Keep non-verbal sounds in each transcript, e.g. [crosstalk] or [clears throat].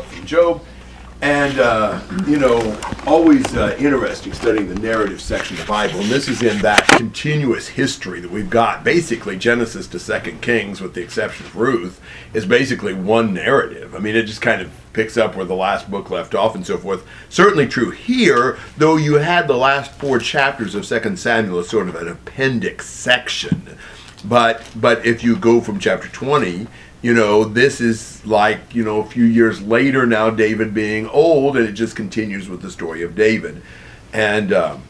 from Job. And, uh, you know, always uh, interesting studying the narrative section of the Bible. And this is in that continuous history that we've got. Basically, Genesis to Second Kings, with the exception of Ruth, is basically one narrative. I mean, it just kind of picks up where the last book left off and so forth. Certainly true here, though you had the last four chapters of Second Samuel as sort of an appendix section. But but if you go from chapter 20 you know, this is like, you know, a few years later now, David being old, and it just continues with the story of David. And um,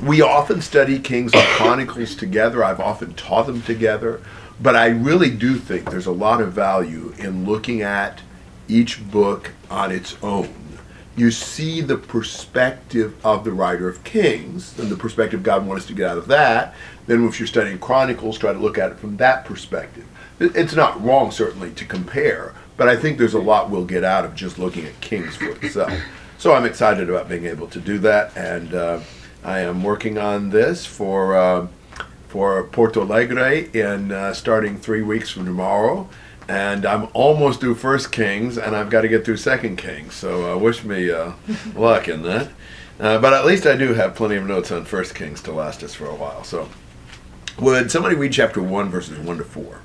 we often study Kings and Chronicles together. I've often taught them together. But I really do think there's a lot of value in looking at each book on its own. You see the perspective of the writer of Kings and the perspective God wants us to get out of that. Then, if you're studying Chronicles, try to look at it from that perspective it's not wrong certainly to compare, but I think there's a lot we'll get out of just looking at Kings for itself. So I'm excited about being able to do that, and uh, I am working on this for uh, for Porto Alegre in uh, starting three weeks from tomorrow. And I'm almost through First Kings, and I've got to get through Second Kings. So uh, wish me uh, [laughs] luck in that. Uh, but at least I do have plenty of notes on First Kings to last us for a while. So, would somebody read chapter one, verses one to four?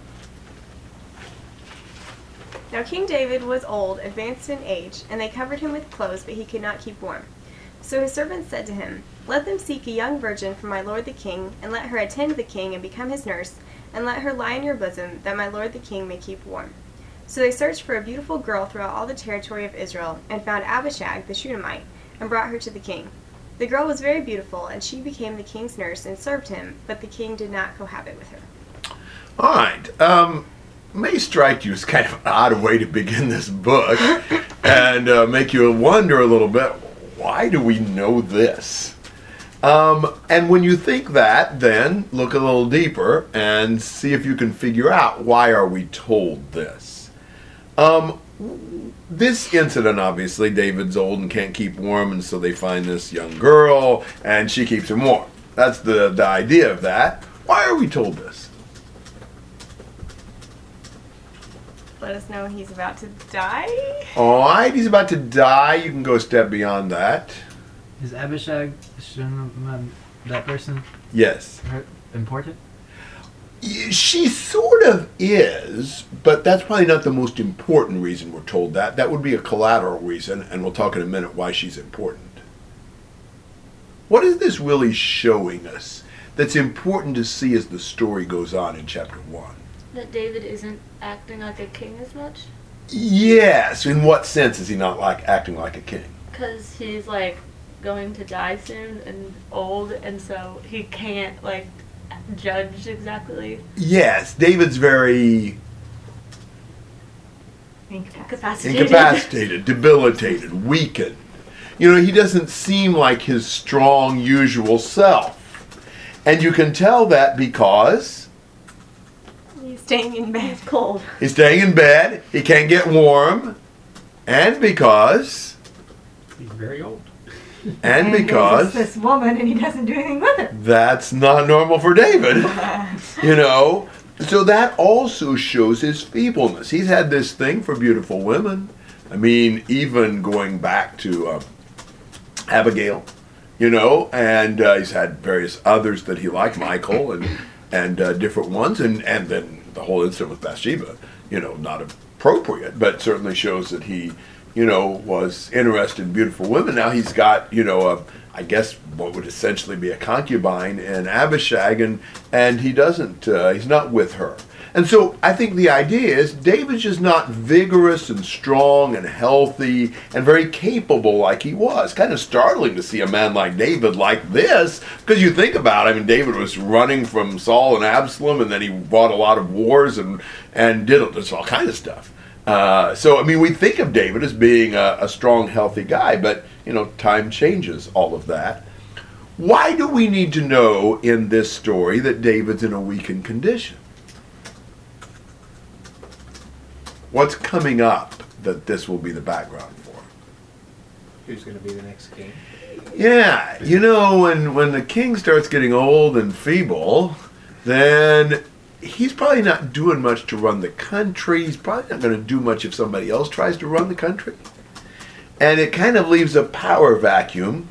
Now King David was old, advanced in age, and they covered him with clothes, but he could not keep warm. So his servants said to him, Let them seek a young virgin for my lord the king, and let her attend the king and become his nurse, and let her lie in your bosom, that my lord the king may keep warm. So they searched for a beautiful girl throughout all the territory of Israel, and found Abishag the Shunammite, and brought her to the king. The girl was very beautiful, and she became the king's nurse and served him, but the king did not cohabit with her. All right. Um, may strike you as kind of an odd way to begin this book [laughs] and uh, make you wonder a little bit why do we know this? Um, and when you think that, then look a little deeper and see if you can figure out why are we told this. Um, this incident, obviously, David's old and can't keep warm, and so they find this young girl, and she keeps him warm. That's the, the idea of that. Why are we told this? Let us know he's about to die. All right, he's about to die. You can go a step beyond that. Is Abishag um, that person? Yes. Important? She sort of is, but that's probably not the most important reason we're told that. That would be a collateral reason, and we'll talk in a minute why she's important. What is this really showing us that's important to see as the story goes on in chapter 1? That David isn't acting like a king as much? Yes. In what sense is he not like acting like a king? Because he's like going to die soon and old, and so he can't like judge exactly. Yes, David's very incapacitated, incapacitated debilitated, weakened. You know, he doesn't seem like his strong, usual self. And you can tell that because staying in bed. He's cold. He's staying in bed. He can't get warm. And because. He's very old. And, and because. this woman and he doesn't do anything with her. That's not normal for David. [laughs] you know? So that also shows his feebleness. He's had this thing for beautiful women. I mean, even going back to uh, Abigail, you know, and uh, he's had various others that he liked, Michal, and and uh, different ones, and and then the whole incident with Bathsheba, you know, not appropriate, but certainly shows that he, you know, was interested in beautiful women. Now he's got, you know, a, I guess what would essentially be a concubine in Abishag, and and he doesn't, uh, he's not with her. And so I think the idea is David's just not vigorous and strong and healthy and very capable like he was. Kind of startling to see a man like David like this because you think about it, I mean, David was running from Saul and Absalom and then he fought a lot of wars and, and did just all kind of stuff. Uh, so, I mean, we think of David as being a, a strong, healthy guy, but, you know, time changes all of that. Why do we need to know in this story that David's in a weakened condition? What's coming up that this will be the background for? Who's going to be the next king? Yeah, you know, when when the king starts getting old and feeble, then he's probably not doing much to run the country. He's probably not going to do much if somebody else tries to run the country. And it kind of leaves a power vacuum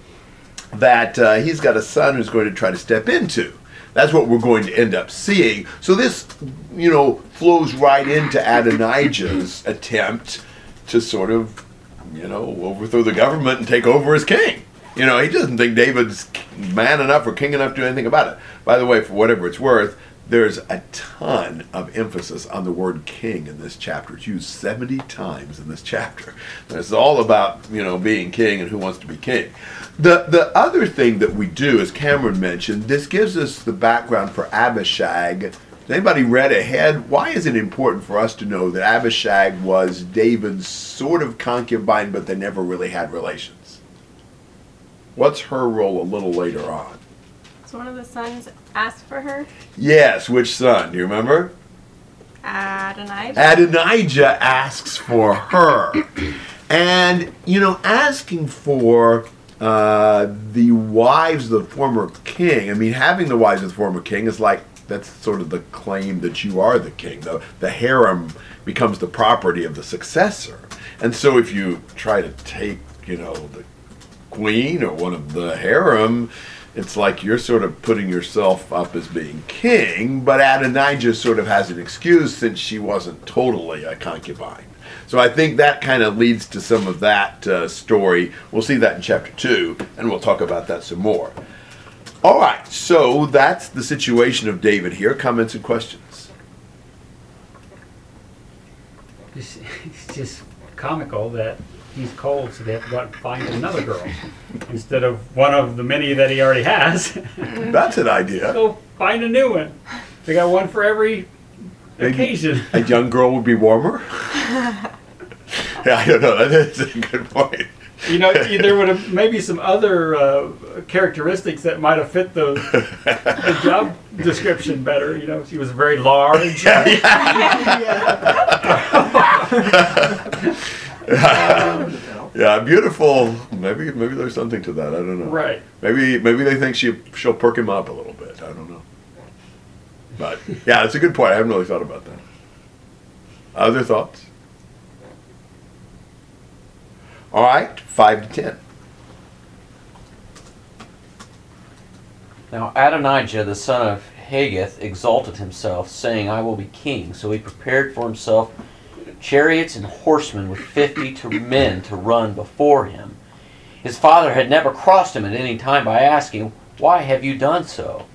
that uh, he's got a son who's going to try to step into. That's what we're going to end up seeing. So this, you know, flows right into Adonijah's attempt to sort of, you know, overthrow the government and take over as king. You know, he doesn't think David's man enough or king enough to do anything about it. By the way, for whatever it's worth, there's a ton of emphasis on the word king in this chapter. It's used 70 times in this chapter. [laughs] It's all about, you know, being king and who wants to be king. The the other thing that we do, as Cameron mentioned, this gives us the background for Abishag. Has anybody read ahead? Why is it important for us to know that Abishag was David's sort of concubine, but they never really had relations? What's her role a little later on? So one of the sons asked for her. Yes, which son? Do you remember? Adonijah. Adonijah asks for her. And, you know, asking for uh, the wives of the former king, I mean, having the wives of the former king is like, that's sort of the claim that you are the king. The, the harem becomes the property of the successor. And so if you try to take, you know, the queen or one of the harem, it's like you're sort of putting yourself up as being king, but Adonijah sort of has an excuse since she wasn't totally a concubine. So I think that kind of leads to some of that uh, story. We'll see that in chapter 2, and we'll talk about that some more. All right, so that's the situation of David here. Comments and questions? It's, [laughs] it's just comical that he's cold, so they have to go out and find another girl instead of one of the many that he already has. [laughs] That's an idea. go find a new one. They got one for every Maybe- occasion. A young girl would be warmer? [laughs] yeah, I don't know. That's a good point. You know, there would have maybe some other uh, characteristics that might have fit the, the [laughs] job description better. You know, she was very large. Yeah, [laughs] beautiful. Maybe maybe there's something to that. I don't know. Right. Maybe maybe they think she she'll perk him up a little bit. I don't know. But yeah, it's a good point. I haven't really thought about that. Other thoughts? All right, five to ten. Now Adonijah, the son of Haggith, exalted himself, saying, I will be king. So he prepared for himself chariots and horsemen with fifty to men to run before him. His father had never crossed him at any time by asking, Why have you done so?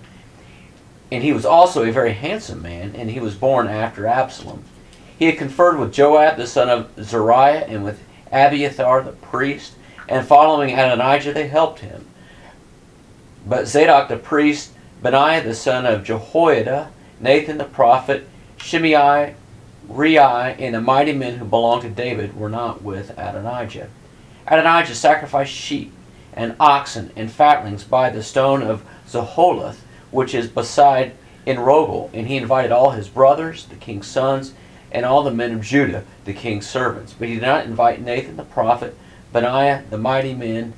And he was also a very handsome man, and he was born after Absalom. He had conferred with Joab the son of Zeruiah and with Abiathar the priest, and following Adonijah they helped him. But Zadok the priest, Benaiah the son of Jehoiada, Nathan the prophet, Shimei, Rei, and the mighty men who belonged to David were not with Adonijah. Adonijah sacrificed sheep and oxen and fatlings by the stone of Zoheleth, which is beside Enrogel, and he invited all his brothers, the king's sons, and all the men of Judah, the king's servants. But he did not invite Nathan the prophet, Benaiah, the mighty men,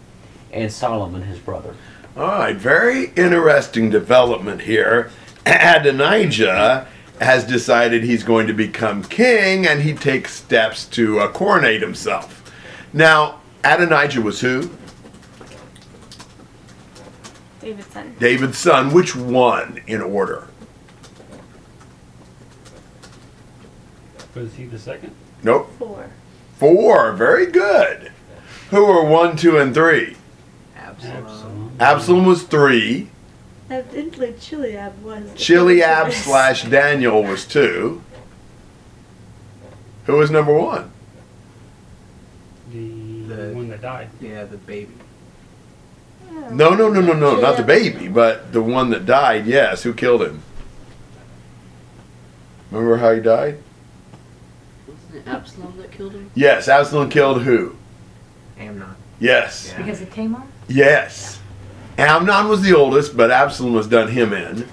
and Solomon his brother. All right, very interesting development here. [clears throat] Adonijah has decided he's going to become king and he takes steps to uh, coronate himself. Now, Adonijah was who? David's son. David's son. Which one in order? Was he the second? Nope. Four. Four. Very good. Who are one, two, and three? Absalom. Absalom was three. Evidently, Chileab was. Chileab slash Daniel was two. Who was number one? The, The- one that died. Yeah, the baby. No, no, no, no, no, not the baby, but the one that died. Yes, who killed him? Remember how he died? Wasn't it Absalom that killed him? Yes, Absalom killed who? Amnon. Yes, Yeah. Because of Tamar? yes. Amnon was the oldest, but Absalom was done him in.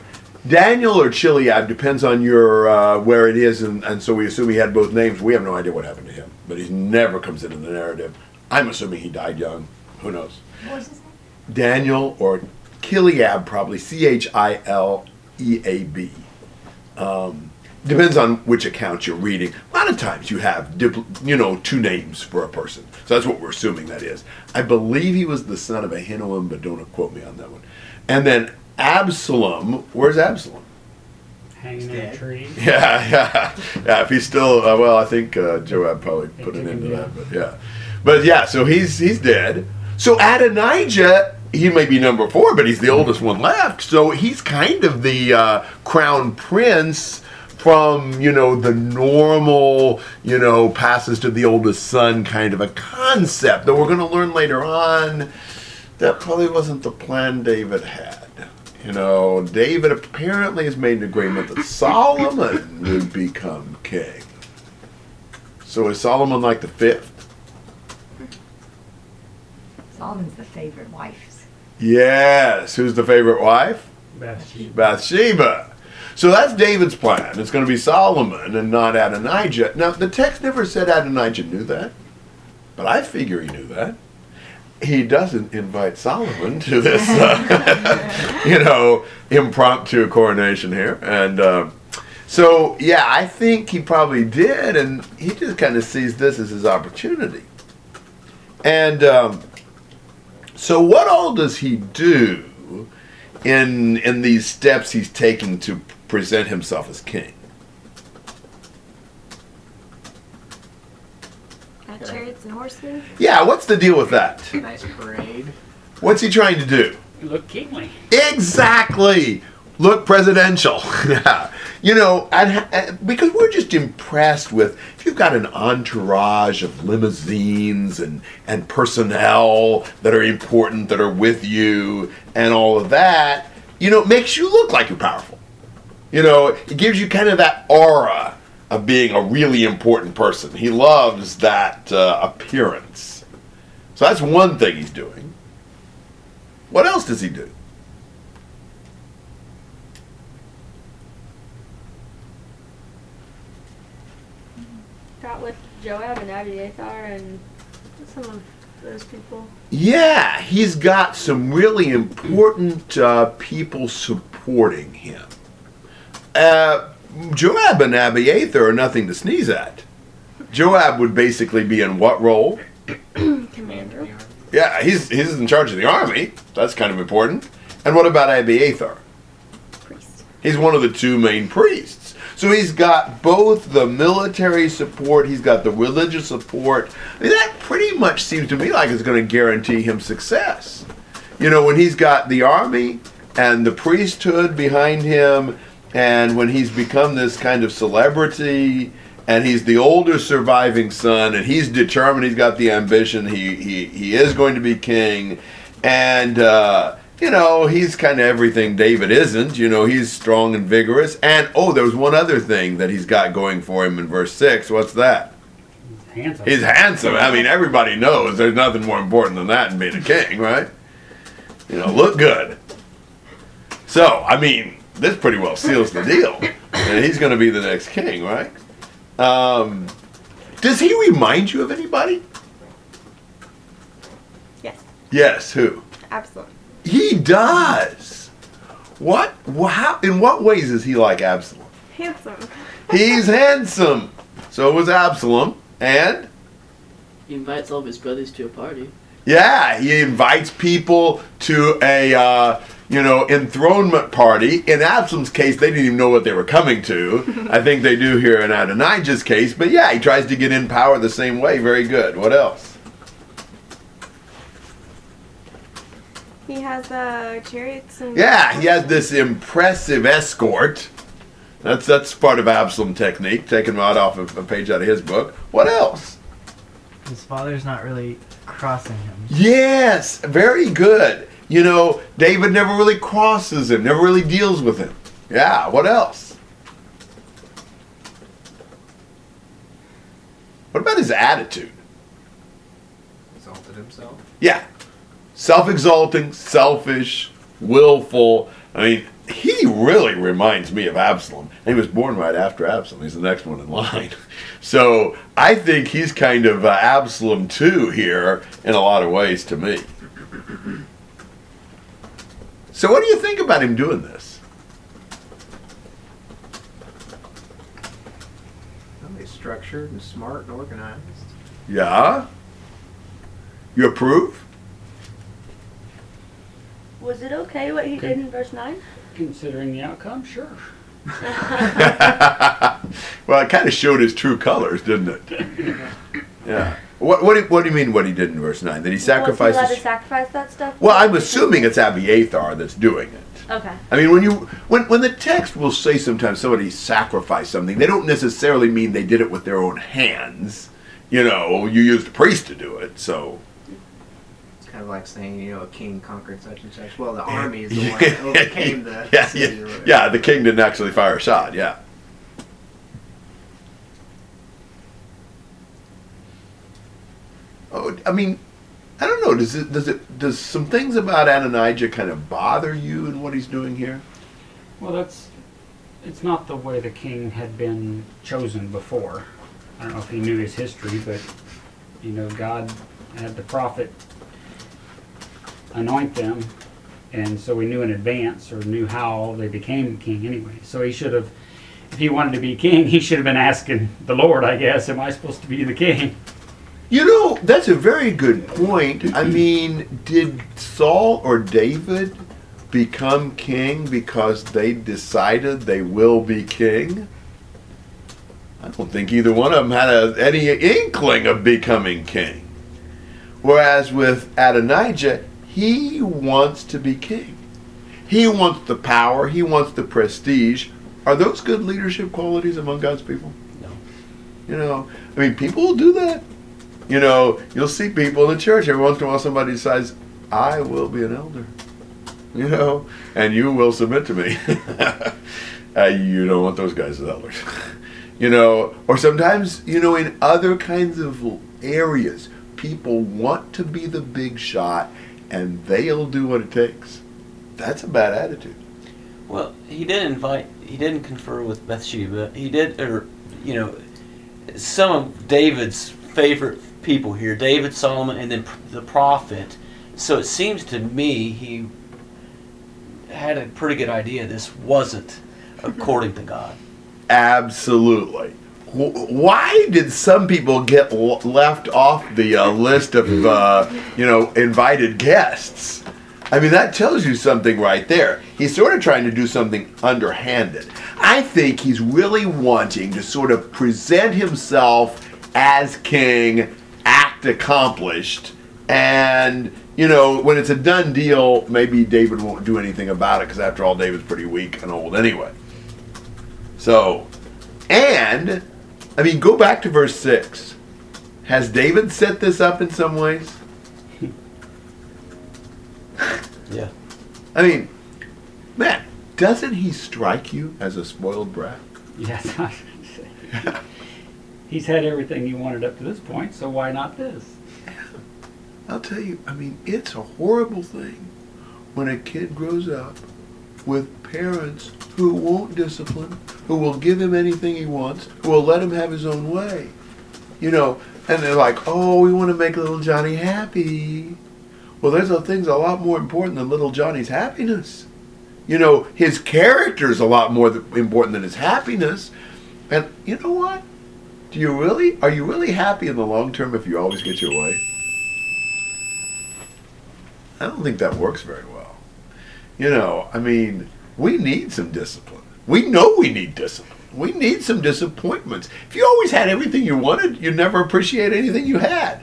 Daniel or Chileab depends on your uh, where it is, and, and so we assume he had both names. We have no idea what happened to him, but he never comes into the narrative. I'm assuming he died young. Who knows? What was his name? Daniel or Chileab, probably C H I L E A B. Um, depends on which account you're reading. A lot of times you have, you know, two names for a person. So that's what we're assuming that is. I believe he was the son of Ahinoam, but don't quote me on that one. And then Absalom. Where's Absalom? Hanging in a tree. Yeah, yeah, [laughs] yeah. If he's still, uh, well, I think uh, Joab probably put an end to that. down. But yeah, but yeah. So he's he's dead. So Adonijah, he may be number four, but he's the oldest one left. So he's kind of the uh, crown prince from you know the normal you know passes to the oldest son kind of a concept that we're going to learn later on. That probably wasn't the plan David had. You know, David apparently has made an agreement that Solomon [laughs] would become king. So is Solomon like the fifth? Solomon's the favorite wife. Yes. Who's the favorite wife? Bathsheba. Bathsheba. So that's David's plan. It's going to be Solomon and not Adonijah. Now, the text never said Adonijah knew that, but I figure he knew that. He doesn't invite Solomon to this, uh, [laughs] you know, impromptu coronation here. And um so, yeah, I think he probably did, and he just kind of sees this as his opportunity. And um, so, what all does he do in in these steps he's taking to present himself as king? Got chariots and horsemen. Yeah, what's the deal with that? Nice parade. What's he trying to do? You look kingly. Exactly. Look presidential. [laughs] yeah. You know, and, and because we're just impressed with if you've got an entourage of limousines and and personnel that are important that are with you and all of that, you know, it makes you look like you're powerful. You know, it gives you kind of that aura of being a really important person. He loves that uh, appearance. So that's one thing he's doing. What else does he do? Got with Joab and Abiathar and some of those people. Yeah, he's got some really important uh, people supporting him. Uh, Joab and Abiathar are nothing to sneeze at. Joab would basically be in what role? [clears throat] Commander. Yeah, he's he's in charge of the army. That's kind of important. And what about Abiathar? Priest. He's one of the two main priests. So he's got both the military support, he's got the religious support. I mean, that pretty much seems to me like it's going to guarantee him success. You know, when he's got the army and the priesthood behind him, and when he's become this kind of celebrity, and he's the older surviving son, and he's determined, he's got the ambition, he, he, he is going to be king, and, uh, you know, he's kind of everything David isn't. You know, he's strong and vigorous. And, oh, there's one other thing that he's got going for him in verse 6. What's that? He's handsome. He's handsome. I mean, everybody knows there's nothing more important than that in being a king, right? You know, look good. So, I mean, this pretty well seals the deal. And he's going to be the next king, right? Um, does he remind you of anybody? Yes. Yes, who? Absalom. He does. What? How? In what ways is he like Absalom? Handsome. He's [laughs] handsome. So was Absalom, and He invites all of his brothers to a party. yeah, he invites people to a uh, you know enthronement party. In Absalom's case, they didn't even know what they were coming to. [laughs] I think they do here in Adonijah's case, but yeah, he tries to get in power the same way. Very good. What else? He has uh, chariots and. Yeah, he has this impressive escort. That's that's part of Absalom technique, taken right off of a page out of his book. What else? His father's not really crossing him. Yes, very good. You know, David never really crosses him, never really deals with him. Yeah, what else? What about his attitude? Exalted himself. Yeah. Self exalting, selfish, willful. I mean, he really reminds me of Absalom. And he was born right after Absalom. He's the next one in line. [laughs] So I think he's kind of uh, Absalom too here in a lot of ways to me. So, what do you think about him doing this? Well, structured and smart and organized. Yeah. You approve? Was it okay what he did in verse 9? Considering the outcome, sure. [laughs] well, it kind of showed his true colors, didn't it? [laughs] Yeah. What, what, do, what do you mean what he did in verse 9? That he Was he allowed to sacrifice that stuff? Well, I'm assuming it's Abiathar that's doing it. Okay. I mean, when you when when the text will say sometimes somebody sacrificed something, they don't necessarily mean they did it with their own hands. You know, you used a priest to do it, so It's kind of like saying, you know, a king conquered such and such. Well, the army is the [laughs] one that overcame the yeah, city yeah, yeah. The king didn't actually fire a shot. Yeah. Oh, I mean, I don't know. Does it does it does some things about Adonijah kind of bother you in what he's doing here? Well, that's it's not the way the king had been chosen before. I don't know if he knew his history, but you know, God had the prophet anoint them, and so we knew in advance or knew how they became king anyway. So he should have, if he wanted to be king, [laughs] he should have been asking the Lord, I guess, am I supposed to be the king? You know, that's a very good point. I mean, did Saul or David become king because they decided they will be king? I don't think either one of them had a, any inkling of becoming king. Whereas with Adonijah, he wants to be king. He wants the power, he wants the prestige. Are those good leadership qualities among God's people? No. You know, I mean, people will do that. You know, you'll see people in the church every once in a while somebody decides, I will be an elder. You know, and you will submit to me. [laughs] uh, you don't want those guys as elders. [laughs] you know, or sometimes, you know, in other kinds of areas, people want to be the big shot and they'll do what it takes. That's a bad attitude. Well, he did invite. He didn't confer with Bathsheba. He did, or you know, some of David's favorite people here: David, Solomon, and then the prophet. So it seems to me he had a pretty good idea this wasn't according to God. Absolutely. Why did some people get left off the uh, list of, uh, you know, invited guests? I mean, that tells you something right there. He's sort of trying to do something underhanded. I think he's really wanting to sort of present himself as king, accomplished, and, you know, when it's a done deal, maybe David won't do anything about it because, after all, David's pretty weak and old anyway. So, and, I mean, go back to verse 6. Has David set this up in some ways? [laughs] Yeah. I mean, man, doesn't he strike you as a spoiled brat? Yes. [laughs] He's had everything he wanted up to this point, so why not this? I'll tell you, I mean, it's a horrible thing when a kid grows up with parents who won't discipline, who will give him anything he wants, who will let him have his own way. You know, and they're like, oh, we want to make little Johnny happy. Well, there's a things a lot more important than little Johnny's happiness. You know, his character is a lot more important than his happiness. And you know what? Do you really, are you really happy in the long term if you always get your way? I don't think that works very well. You know, I mean, we need some discipline. We know we need discipline. We need some disappointments. If you always had everything you wanted, you'd never appreciate anything you had.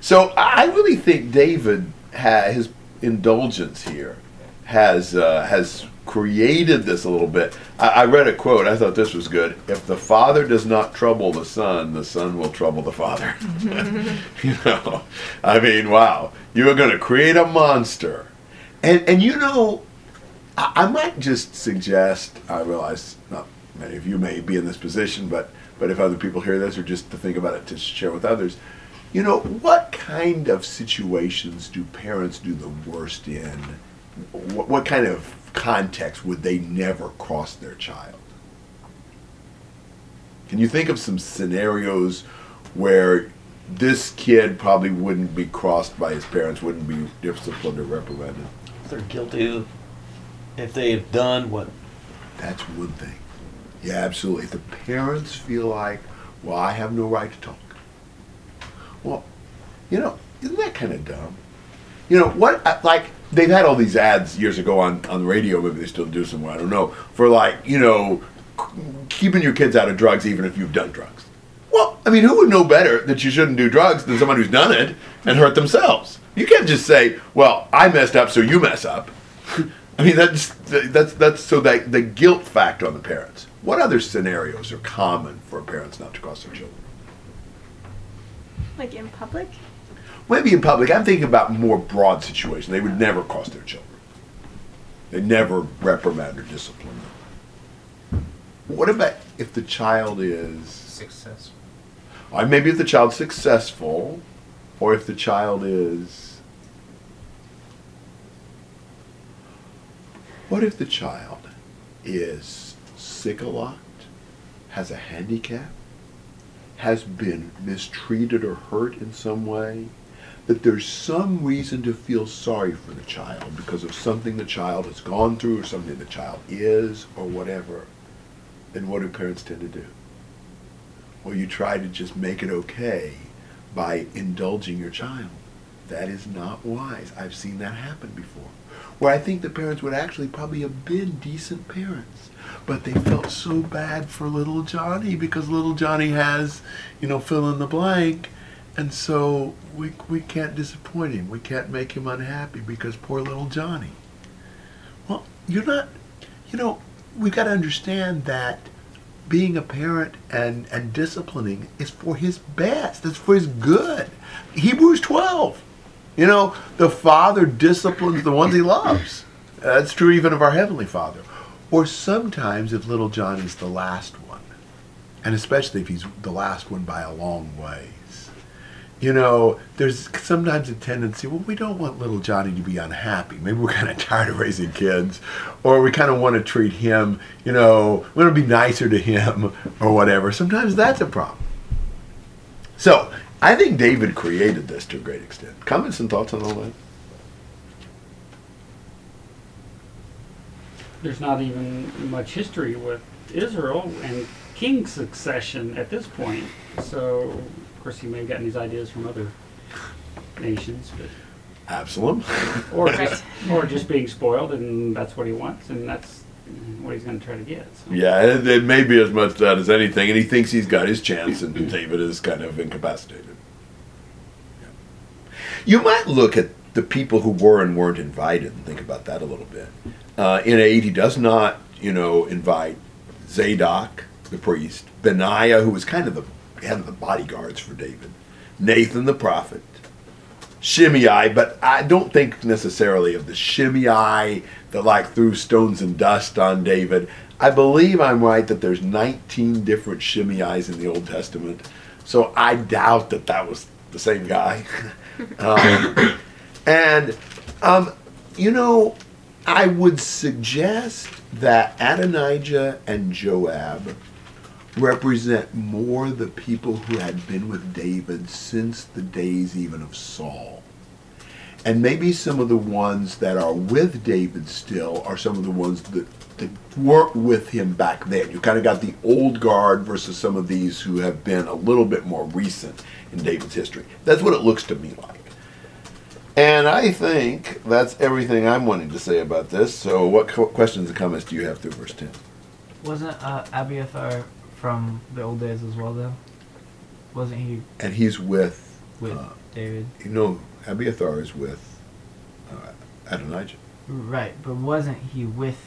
So I really think David, ha- his indulgence here, has uh, has created this a little bit. I, I read a quote. I thought this was good. If the father does not trouble the son, the son will trouble the father. [laughs] [laughs] you know, I mean, wow, you are going to create a monster, and and you know, I, I might just suggest. I realize not many of you may be in this position, but but if other people hear this, or just to think about it to share with others, you know, what kind of situations do parents do the worst in? What, what kind of context would they never cross their child? Can you think of some scenarios where this kid probably wouldn't be crossed by his parents, wouldn't be disciplined or reprimanded? If they're guilty, if they have done what That's one thing. Yeah, absolutely. If the parents feel like Well, I have no right to talk. Well, you know, isn't that kind of dumb? You know what? Uh, like they've had all these ads years ago on on the radio. Maybe they still do somewhere. I don't know. For like you know, keeping your kids out of drugs, even if you've done drugs. Well, I mean, who would know better that you shouldn't do drugs than someone who's done it and hurt themselves? You can't just say, "Well, I messed up, so you mess up." [laughs] I mean, that's that's that's so that the guilt factor on the parents. What other scenarios are common for parents not to cross their children? Like in public? Maybe in public. I'm thinking about more broad situations. They would never cross their children. They never reprimand or discipline them. What about if the child is, Successful. or maybe if the child's successful, or if the child is, what if the child is sick a lot, has a handicap, has been mistreated or hurt in some way, that there's some reason to feel sorry for the child because of something the child has gone through or something the child is or whatever, then what do parents tend to do? Well, you try to just make it okay by indulging your child. That is not wise. I've seen that happen before. Where I think the parents would actually probably have been decent parents, but they felt so bad for little Johnny because little Johnny has, you know, fill in the blank, and so we we can't disappoint him. We can't make him unhappy because poor little Johnny. Well, you're not, you know, we got to understand that being a parent and and disciplining is for his best. It's for his good. Hebrews 12. You know, the Father disciplines the ones he loves. That's true even of our Heavenly Father. Or sometimes if little Johnny's the last one, and especially if he's the last one by a long ways. You know, there's sometimes a tendency, well, we don't want little Johnny to be unhappy. Maybe we're kind of [laughs] tired of raising kids, or we kind of want to treat him, you know, we want to be nicer to him, or whatever. Sometimes that's a problem. So, I think David created this to a great extent. Comments and thoughts on all that? There's not even much history with Israel and king succession at this point. So, of course, he may have gotten these ideas from other nations, but Absalom. or [laughs] just or just being spoiled, and that's what he wants, and that's what he's going to try to get. So. Yeah, it, it may be as much that as anything, and he thinks he's got his chance, and [clears throat] David is kind of incapacitated. Yeah. You might look at the people who were and weren't invited and think about that a little bit. Uh, in 8, he does not, you know, invite Zadok, the priest, Benaiah, who was kind of the head of the bodyguards for David, Nathan the prophet, Shimei, but I don't think necessarily of the Shimei that like threw stones and dust on David. I believe I'm right that there's 19 different Shimeis in the Old Testament, so I doubt that that was the same guy. [laughs] um, and um, you know, I would suggest that Adonijah and Joab represent more the people who had been with David since the days even of Saul. And maybe some of the ones that are with David still are some of the ones that, that weren't with him back then. You kind of got the old guard versus some of these who have been a little bit more recent in David's history. That's what it looks to me like. And I think that's everything I'm wanting to say about this. So, what co- questions and comments do you have through verse 10? Wasn't uh, Abiathar from the old days as well, though? Wasn't he And he's with, with Uh, David? you know, Abiathar is with uh, Adonijah. Right, but wasn't he with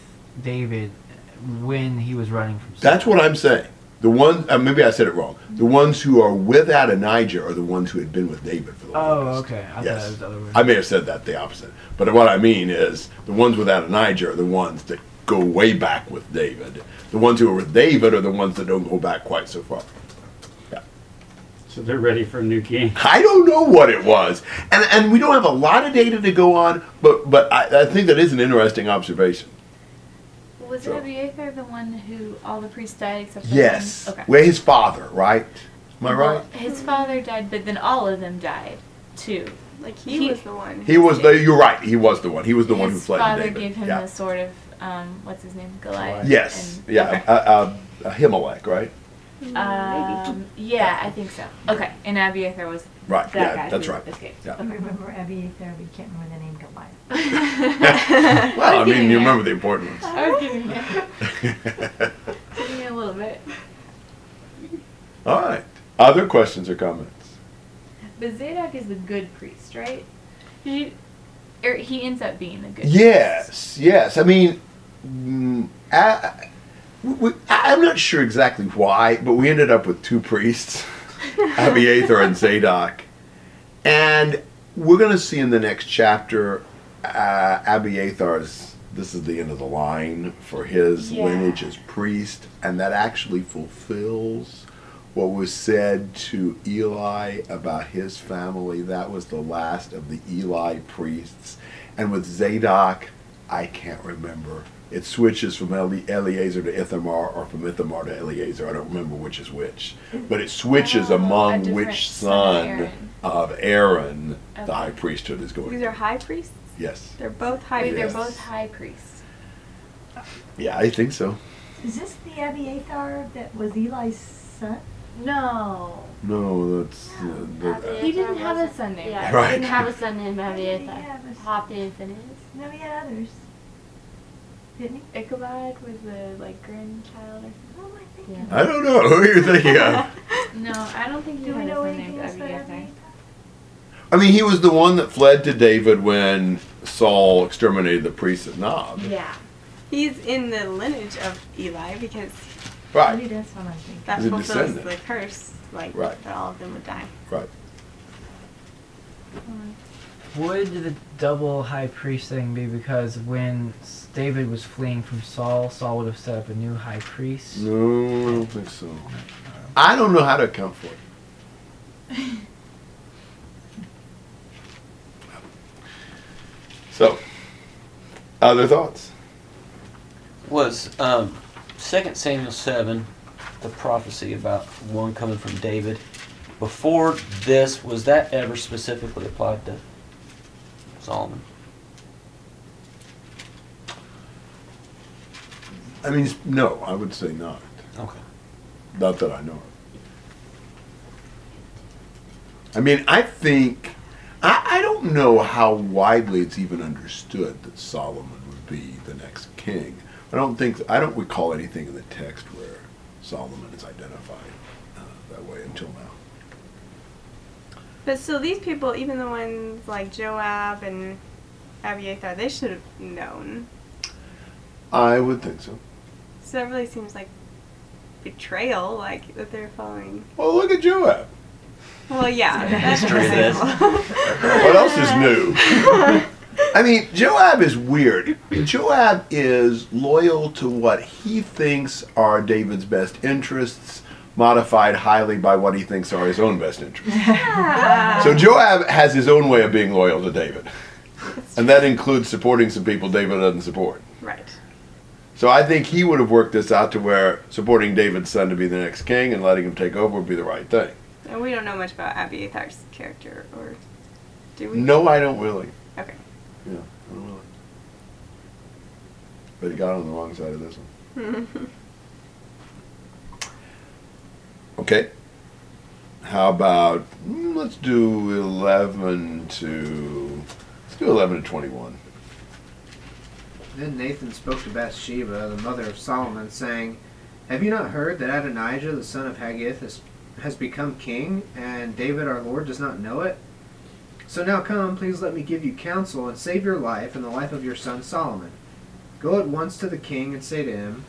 David when he was running from? That's what I'm saying. The one, uh, maybe I said it wrong. The ones who are with Adonijah are the ones who had been with David for the Oh, longest. okay. I thought Yes. it was the other way. I may have said that the opposite. But what I mean is the ones with Adonijah are the ones that go way back with David. The ones who are with David are the ones that don't go back quite so far. Yeah. So they're ready for a new king. I don't know what it was, and and we don't have a lot of data to go on, but but I, I think that is an interesting observation. Was So- Abiathar the one who all the priests died except for Yes. Okay. where his father, right? Am I Well, right? his father died, but then all of them died too. Like he, He- was the one. He was the. You're right. He was the one. He was the one who fled. his father David. gave him yeah. the sword of um, what's his name, Goliath. Yes. and- yeah. okay. Uh, uh, Ahimelech, right? Um, yeah, I think so. Okay, and Abiathar was Right, that yeah, guy that's right. escaped. Yeah. You remember Abiathar, but you can't remember the name Goliath. [laughs] [laughs] Well, I mean, you remember the important ones. I was getting [laughs] there. A little bit. All right. Other questions or comments? But Zadok is the good priest, right? He, or he ends up being the good priest. Yes, yes. I mean, I, we, I'm not sure exactly why, but we ended up with two priests, [laughs] Abiathar and Zadok. And we're going to see in the next chapter uh, Abiathar's, this is the end of the line for his Yeah. lineage as priest, and that actually fulfills what was said to Eli about his family. That was the last of the Eli priests. And with Zadok, I can't remember. It switches from Eli- Eleazar to Ithamar or from Ithamar to Eleazar. I don't remember which is which. But it switches Oh, among which son son of of Aaron Okay. the high priesthood is going These to are high priests? Yes. They're both high Wait, priests. they're both high priests. Yeah, I think so. Is this the Abiathar that was Eli's son? No. No, that's. Uh, the, He didn't have a son named Yeah, Right. [laughs] he didn't have a son named Yeah, Abiathar. but- Hophni and Phinehas. No, he had others. Didn't he? Ichabod was the like grandchild or Who oh, am I thinking? I don't know who you're thinking of. [laughs] No, I don't think he Do we had know son anything named else about Abiathar. Abiathar? I mean, he was the one that fled to David when Saul exterminated the priests at Nob. Yeah. He's in the lineage of Eli because Right, Maybe that's what I'm thinking. that He's a fulfills descendant. the curse, like Right. that all of them would die. right. Would the double high priest thing be because when s- David was fleeing from Saul, Saul would have set up a new high priest? No, I don't think so. I don't know how to account for it. [laughs] So, other thoughts? Was um, 2 Samuel 7 the prophecy about one coming from David? Before this, was that ever specifically applied to Solomon? I mean, no, I would say not. Okay. Not that I know of. I mean, I think, I, I don't know how widely it's even understood that Solomon would be the next king. I don't think, I don't recall anything in the text where Solomon is identified uh, that way until now. But still, these people, even the ones like Joab and Abiathar, they should have known. I would think so. So that really seems like betrayal, like that they're following. Well, look at Joab. Well, yeah, [laughs] that's History of this. [laughs] What else is new? [laughs] I mean, Joab is weird. Joab is loyal to what he thinks are David's best interests, modified highly by what he thinks are his own best interests. So Joab has his own way of being loyal to David. And that includes supporting some people David doesn't support. right. So I think he would have worked this out to where supporting David's son to be the next king and letting him take over would be the right thing. And we don't know much about Abiathar's character, or do we? No, I don't really. Okay. Yeah, I don't really. But he got on the wrong side of this one. [laughs] Okay. How about mm, let's do eleven to let's do eleven to twenty-one. Then Nathan spoke to Bathsheba, the mother of Solomon, saying, Have you not heard that Adonijah, the son of Haggith, has, has become king, and David our Lord does not know it? So now come, please let me give you counsel, and save your life and the life of your son Solomon. Go at once to the king and say to him,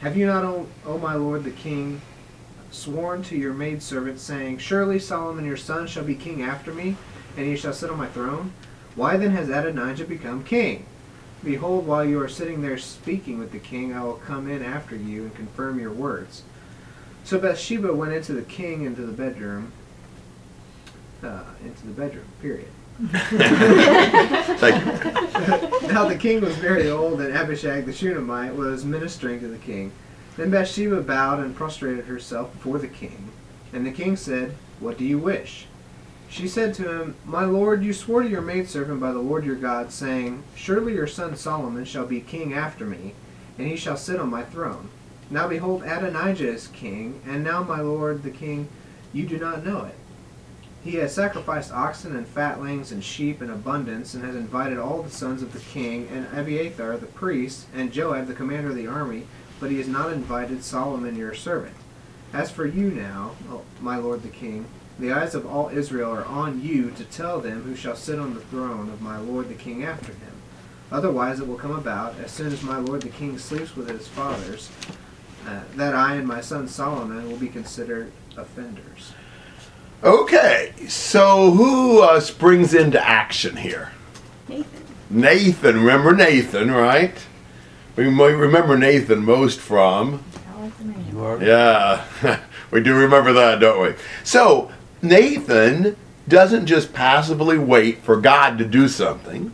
Have you not, O, o my lord the king, sworn to your maidservant, saying, Surely Solomon your son shall be king after me, and he shall sit on my throne? Why then has Adonijah become king? Behold, while you are sitting there speaking with the king, I will come in after you and confirm your words. So Bathsheba went into the king into the bedroom. Uh, into the bedroom, period. [laughs] Thank you. [laughs] now the king was very old, and Abishag the Shunammite was ministering to the king. Then Bathsheba bowed and prostrated herself before the king. And the king said, What do you wish? She said to him, My lord, you swore to your maidservant by the Lord your God, saying, Surely your son Solomon shall be king after me, and he shall sit on my throne. Now behold, Adonijah is king, and now, my lord the king, you do not know it. He has sacrificed oxen and fatlings and sheep in abundance, and has invited all the sons of the king, and Abiathar the priest, and Joab the commander of the army, but he has not invited Solomon your servant. As for you now, oh, my lord the king, the eyes of all Israel are on you to tell them who shall sit on the throne of my lord the king after him. Otherwise it will come about, as soon as my lord the king sleeps with his fathers, uh, that I and my son Solomon will be considered offenders. Okay, so who uh, springs into action here? Nathan. Nathan. Remember Nathan, right? We might remember Nathan most from You are. Yeah, [laughs] we do remember that, don't we? So, Nathan doesn't just passively wait for God to do something,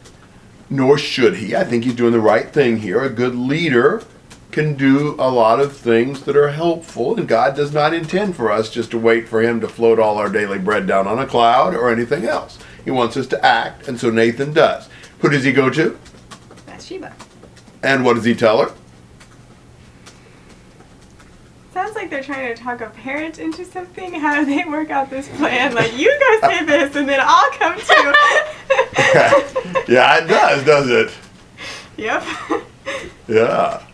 nor should he. I think he's doing the right thing here. A good leader can do a lot of things that are helpful, and God does not intend for us just to wait for him to float all our daily bread down on a cloud or anything else. He wants us to act, and so Nathan does. Who does he go to? Bathsheba. And what does he tell her? Sounds like they're trying to talk a parent into something. How do they work out this plan? Like, you go say this, and then I'll come too. [laughs] yeah, it does, does it? yep. Yeah.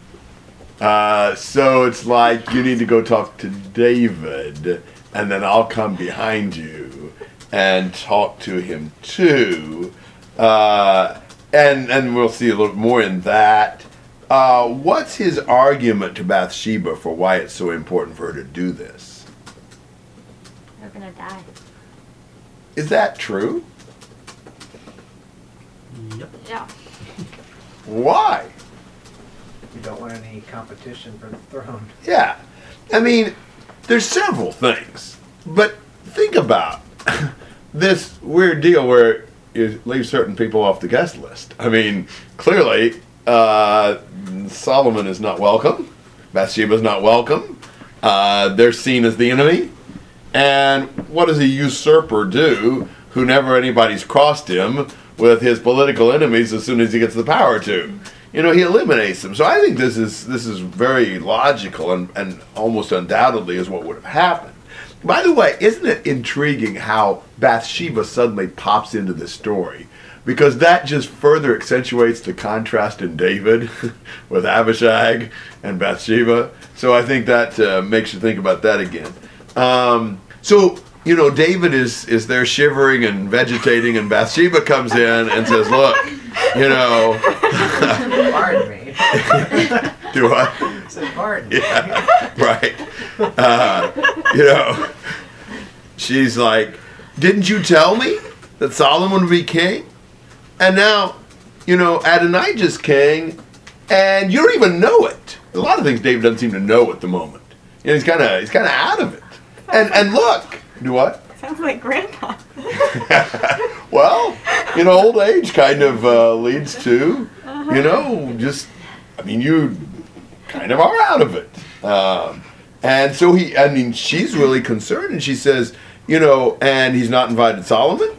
Uh, so it's like you need to go talk to David, and then I'll come behind you and talk to him too. Uh, and and we'll see a little more in that. Uh, what's his argument to Bathsheba for why it's so important for her to do this? They're gonna die. Is that true? Yep. Yeah. Why? You don't want any competition for the throne. Yeah. I mean, there's several things. But think about [laughs] this weird deal where you leave certain people off the guest list. I mean, clearly, uh, Solomon is not welcome. Bathsheba is not welcome. Uh, they're seen as the enemy. And what does a usurper do who never anybody's crossed him with his political enemies as soon as he gets the power to? You know, he eliminates them. So I think this is this is very logical and, and almost undoubtedly is what would have happened. By the way, isn't it intriguing how Bathsheba suddenly pops into this story? Because that just further accentuates the contrast in David [laughs] with Abishag and Bathsheba. So I think that uh, makes you think about that again. Um, so you know, David is is there shivering and vegetating, and Bathsheba comes in and says, "Look, you know, Pardon me. do I?" Say pardon me. Yeah, right. Uh, you know, she's like, "Didn't you tell me that Solomon would be king?" And now, you know, Adonijah's king, and you don't even know it. A lot of things David doesn't seem to know at the moment. You know, he's kind of he's kind of out of it. And and look, do what? [laughs] Sounds like Grandpa. [laughs] [laughs] well, you know, old age kind of uh, leads to, you know, just, I mean, you kind of are out of it. Um, and so he, I mean, she's really concerned, and she says, you know, and he's not invited Solomon.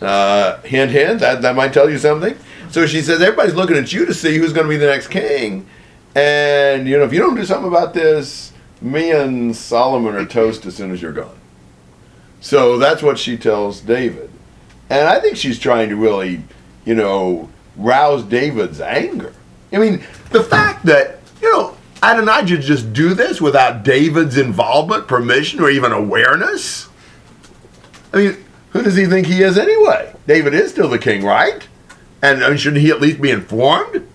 Uh, hint, hint. That that might tell you something. So she says, everybody's looking at you to see who's going to be the next king. And you know, if you don't do something about this, me and Solomon are toast as soon as you're gone. So that's what she tells David. And I think she's trying to really, you know, rouse David's anger. I mean, the fact that, you know, Adonijah just do this without David's involvement, permission, or even awareness? I mean, who does he think he is anyway? David is still the king, right? And I mean, shouldn't he at least be informed?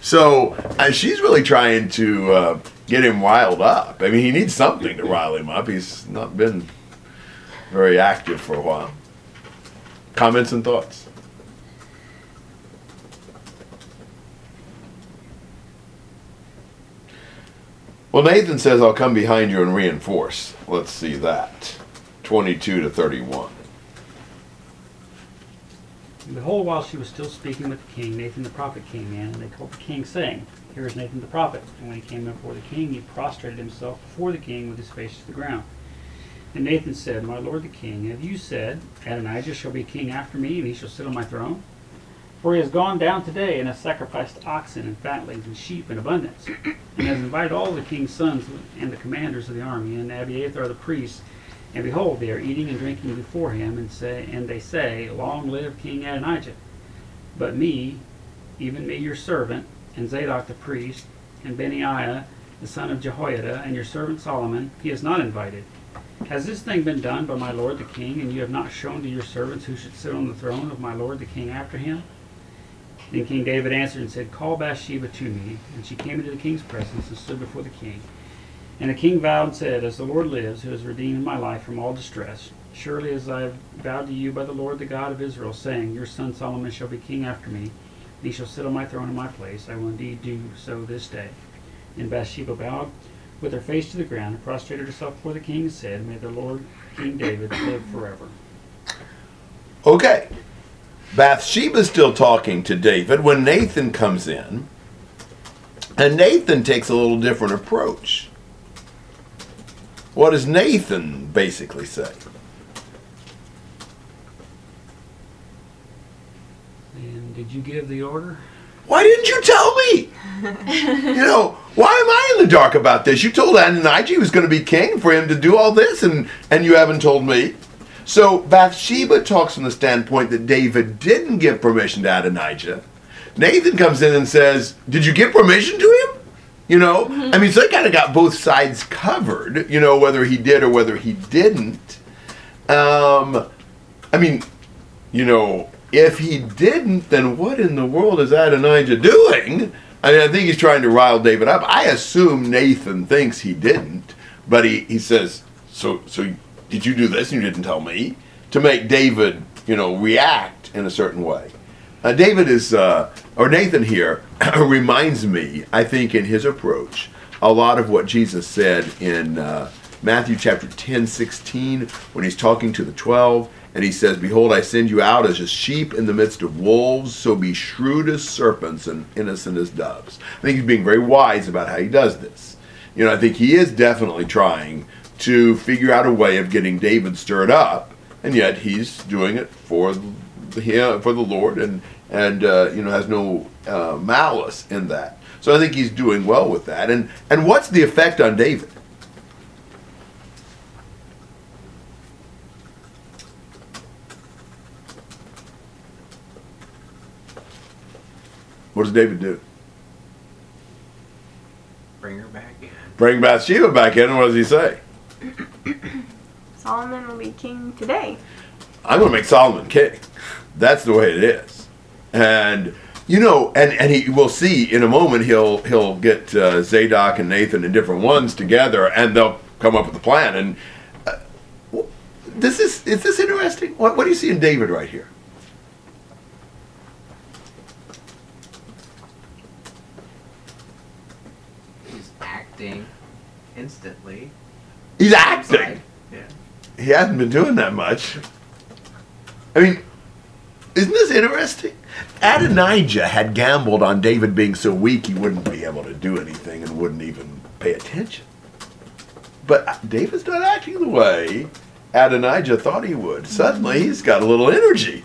So uh, she's really trying to uh, get him riled up. I mean, he needs something to rile him up. He's not been very active for a while. Comments and thoughts? Well, Nathan says, I'll come behind you and reinforce. Let's see that. 22 to 31. And behold, while she was still speaking with the king, Nathan the prophet came in, and they told the king, saying, Here is Nathan the prophet. And when he came in before the king, he prostrated himself before the king with his face to the ground. And Nathan said, My lord the king, have you said, Adonijah shall be king after me, and he shall sit on my throne? For he has gone down today and has sacrificed oxen and fatlings and sheep in abundance, and has invited all the king's sons and the commanders of the army and Abiathar the priest. And behold, they are eating and drinking before him, and say, and they say, Long live King Adonijah. But me, even me your servant, and Zadok the priest, and Benaiah the son of Jehoiada, and your servant Solomon, he is not invited. Has this thing been done by my lord the king, and you have not shown to your servants who should sit on the throne of my lord the king after him? Then King David answered and said, Call Bathsheba to me. And she came into the king's presence and stood before the king. And the king vowed and said, As the Lord lives, who has redeemed my life from all distress, surely as I have vowed to you by the Lord the God of Israel, saying, Your son Solomon shall be king after me, and he shall sit on my throne in my place, I will indeed do so this day. And Bathsheba bowed with her face to the ground and prostrated herself before the king and said, May the Lord King David live forever. Okay. Bathsheba's still talking to David when Nathan comes in. And Nathan takes a little different approach. What does Nathan basically say? And did you give the order? Why didn't you tell me? you know, why am I in the dark about this? You told Adonijah he was going to be king for him to do all this, and, and you haven't told me. So Bathsheba talks from the standpoint that David didn't give permission to Adonijah. Nathan comes in and says, Did you give permission to him? You know, I mean, so they kind of got both sides covered, you know, whether he did or whether he didn't. Um, I mean, you know, if he didn't, then what in the world is Adonijah doing? I mean, I think he's trying to rile David up. I assume Nathan thinks he didn't, but he, he says, so, so did you do this and you didn't tell me? To make David, you know, react in a certain way. Uh, David is, uh, or Nathan here, [clears throat] reminds me, I think, in his approach, a lot of what Jesus said in uh, Matthew chapter 10, 16, when he's talking to the 12, and he says, Behold, I send you out as a sheep in the midst of wolves, so be shrewd as serpents and innocent as doves. I think he's being very wise about how he does this. You know, I think he is definitely trying to figure out a way of getting David stirred up, and yet he's doing it for him, for the Lord, and and uh, you know has no uh, malice in that. So I think he's doing well with that. And and what's the effect on David? What does David do? Bring her back in. Bring Bathsheba back in, and what does he say? Solomon will be king today. I'm going to make Solomon king. That's the way it is. And you know, and and he we'll see in a moment. He'll he'll get uh, Zadok and Nathan and different ones together, and they'll come up with a plan. And uh, this is is this interesting? What what do you see in David right here? He's acting instantly. He's acting. Yeah. He hasn't been doing that much. I mean, isn't this interesting? Adonijah had gambled on David being so weak he wouldn't be able to do anything and wouldn't even pay attention. But David's not acting the way Adonijah thought he would. Suddenly, he's got a little energy.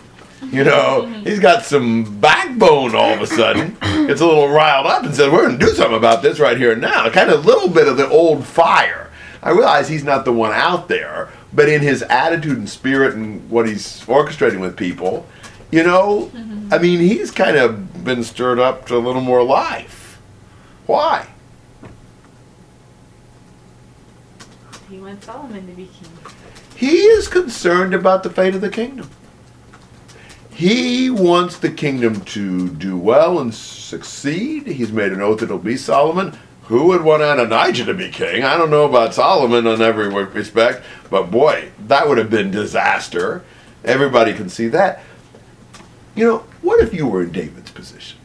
You know, he's got some backbone all of a sudden. Gets a little riled up and says, We're going to do something about this right here and now. Kind of a little bit of the old fire. I realize he's not the one out there, but in his attitude and spirit and what he's orchestrating with people, you know, I mean, he's kind of been stirred up to a little more life. Why? He wants Solomon to be king. He is concerned about the fate of the kingdom. He wants the kingdom to do well and succeed. He's made an oath that it'll be Solomon. Who would want Adonijah to be king? I don't know about Solomon in every respect, but boy, that would have been disaster. Everybody can see that. You know, what if you were in David's position?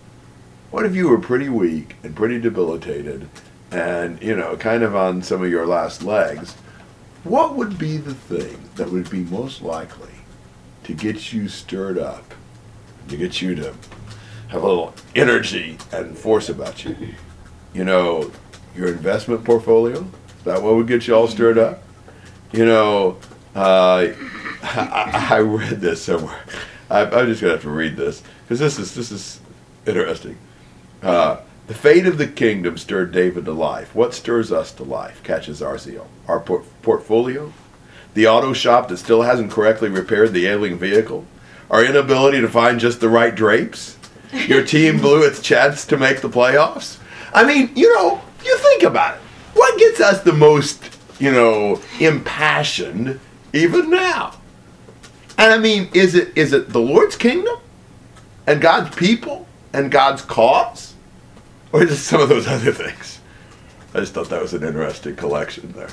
What if you were pretty weak and pretty debilitated and, you know, kind of on some of your last legs? What would be the thing that would be most likely to get you stirred up, to get you to have a little energy and force about you? You know, your investment portfolio? Is that what would get you all stirred up? You know, uh, [laughs] I, I read this somewhere. I, I'm just gonna have to read this because this is this is interesting. Uh, the fate of the kingdom stirred David to life. What stirs us to life? Catches our zeal. Our por- portfolio, the auto shop that still hasn't correctly repaired the ailing vehicle, our inability to find just the right drapes. Your team [laughs] blew its chance to make the playoffs. I mean, you know, you think about it. What gets us the most, you know, impassioned even now? And I mean, is it is it the Lord's kingdom and God's people and God's cause? Or is it some of those [laughs] other things? I just thought that was an interesting collection there.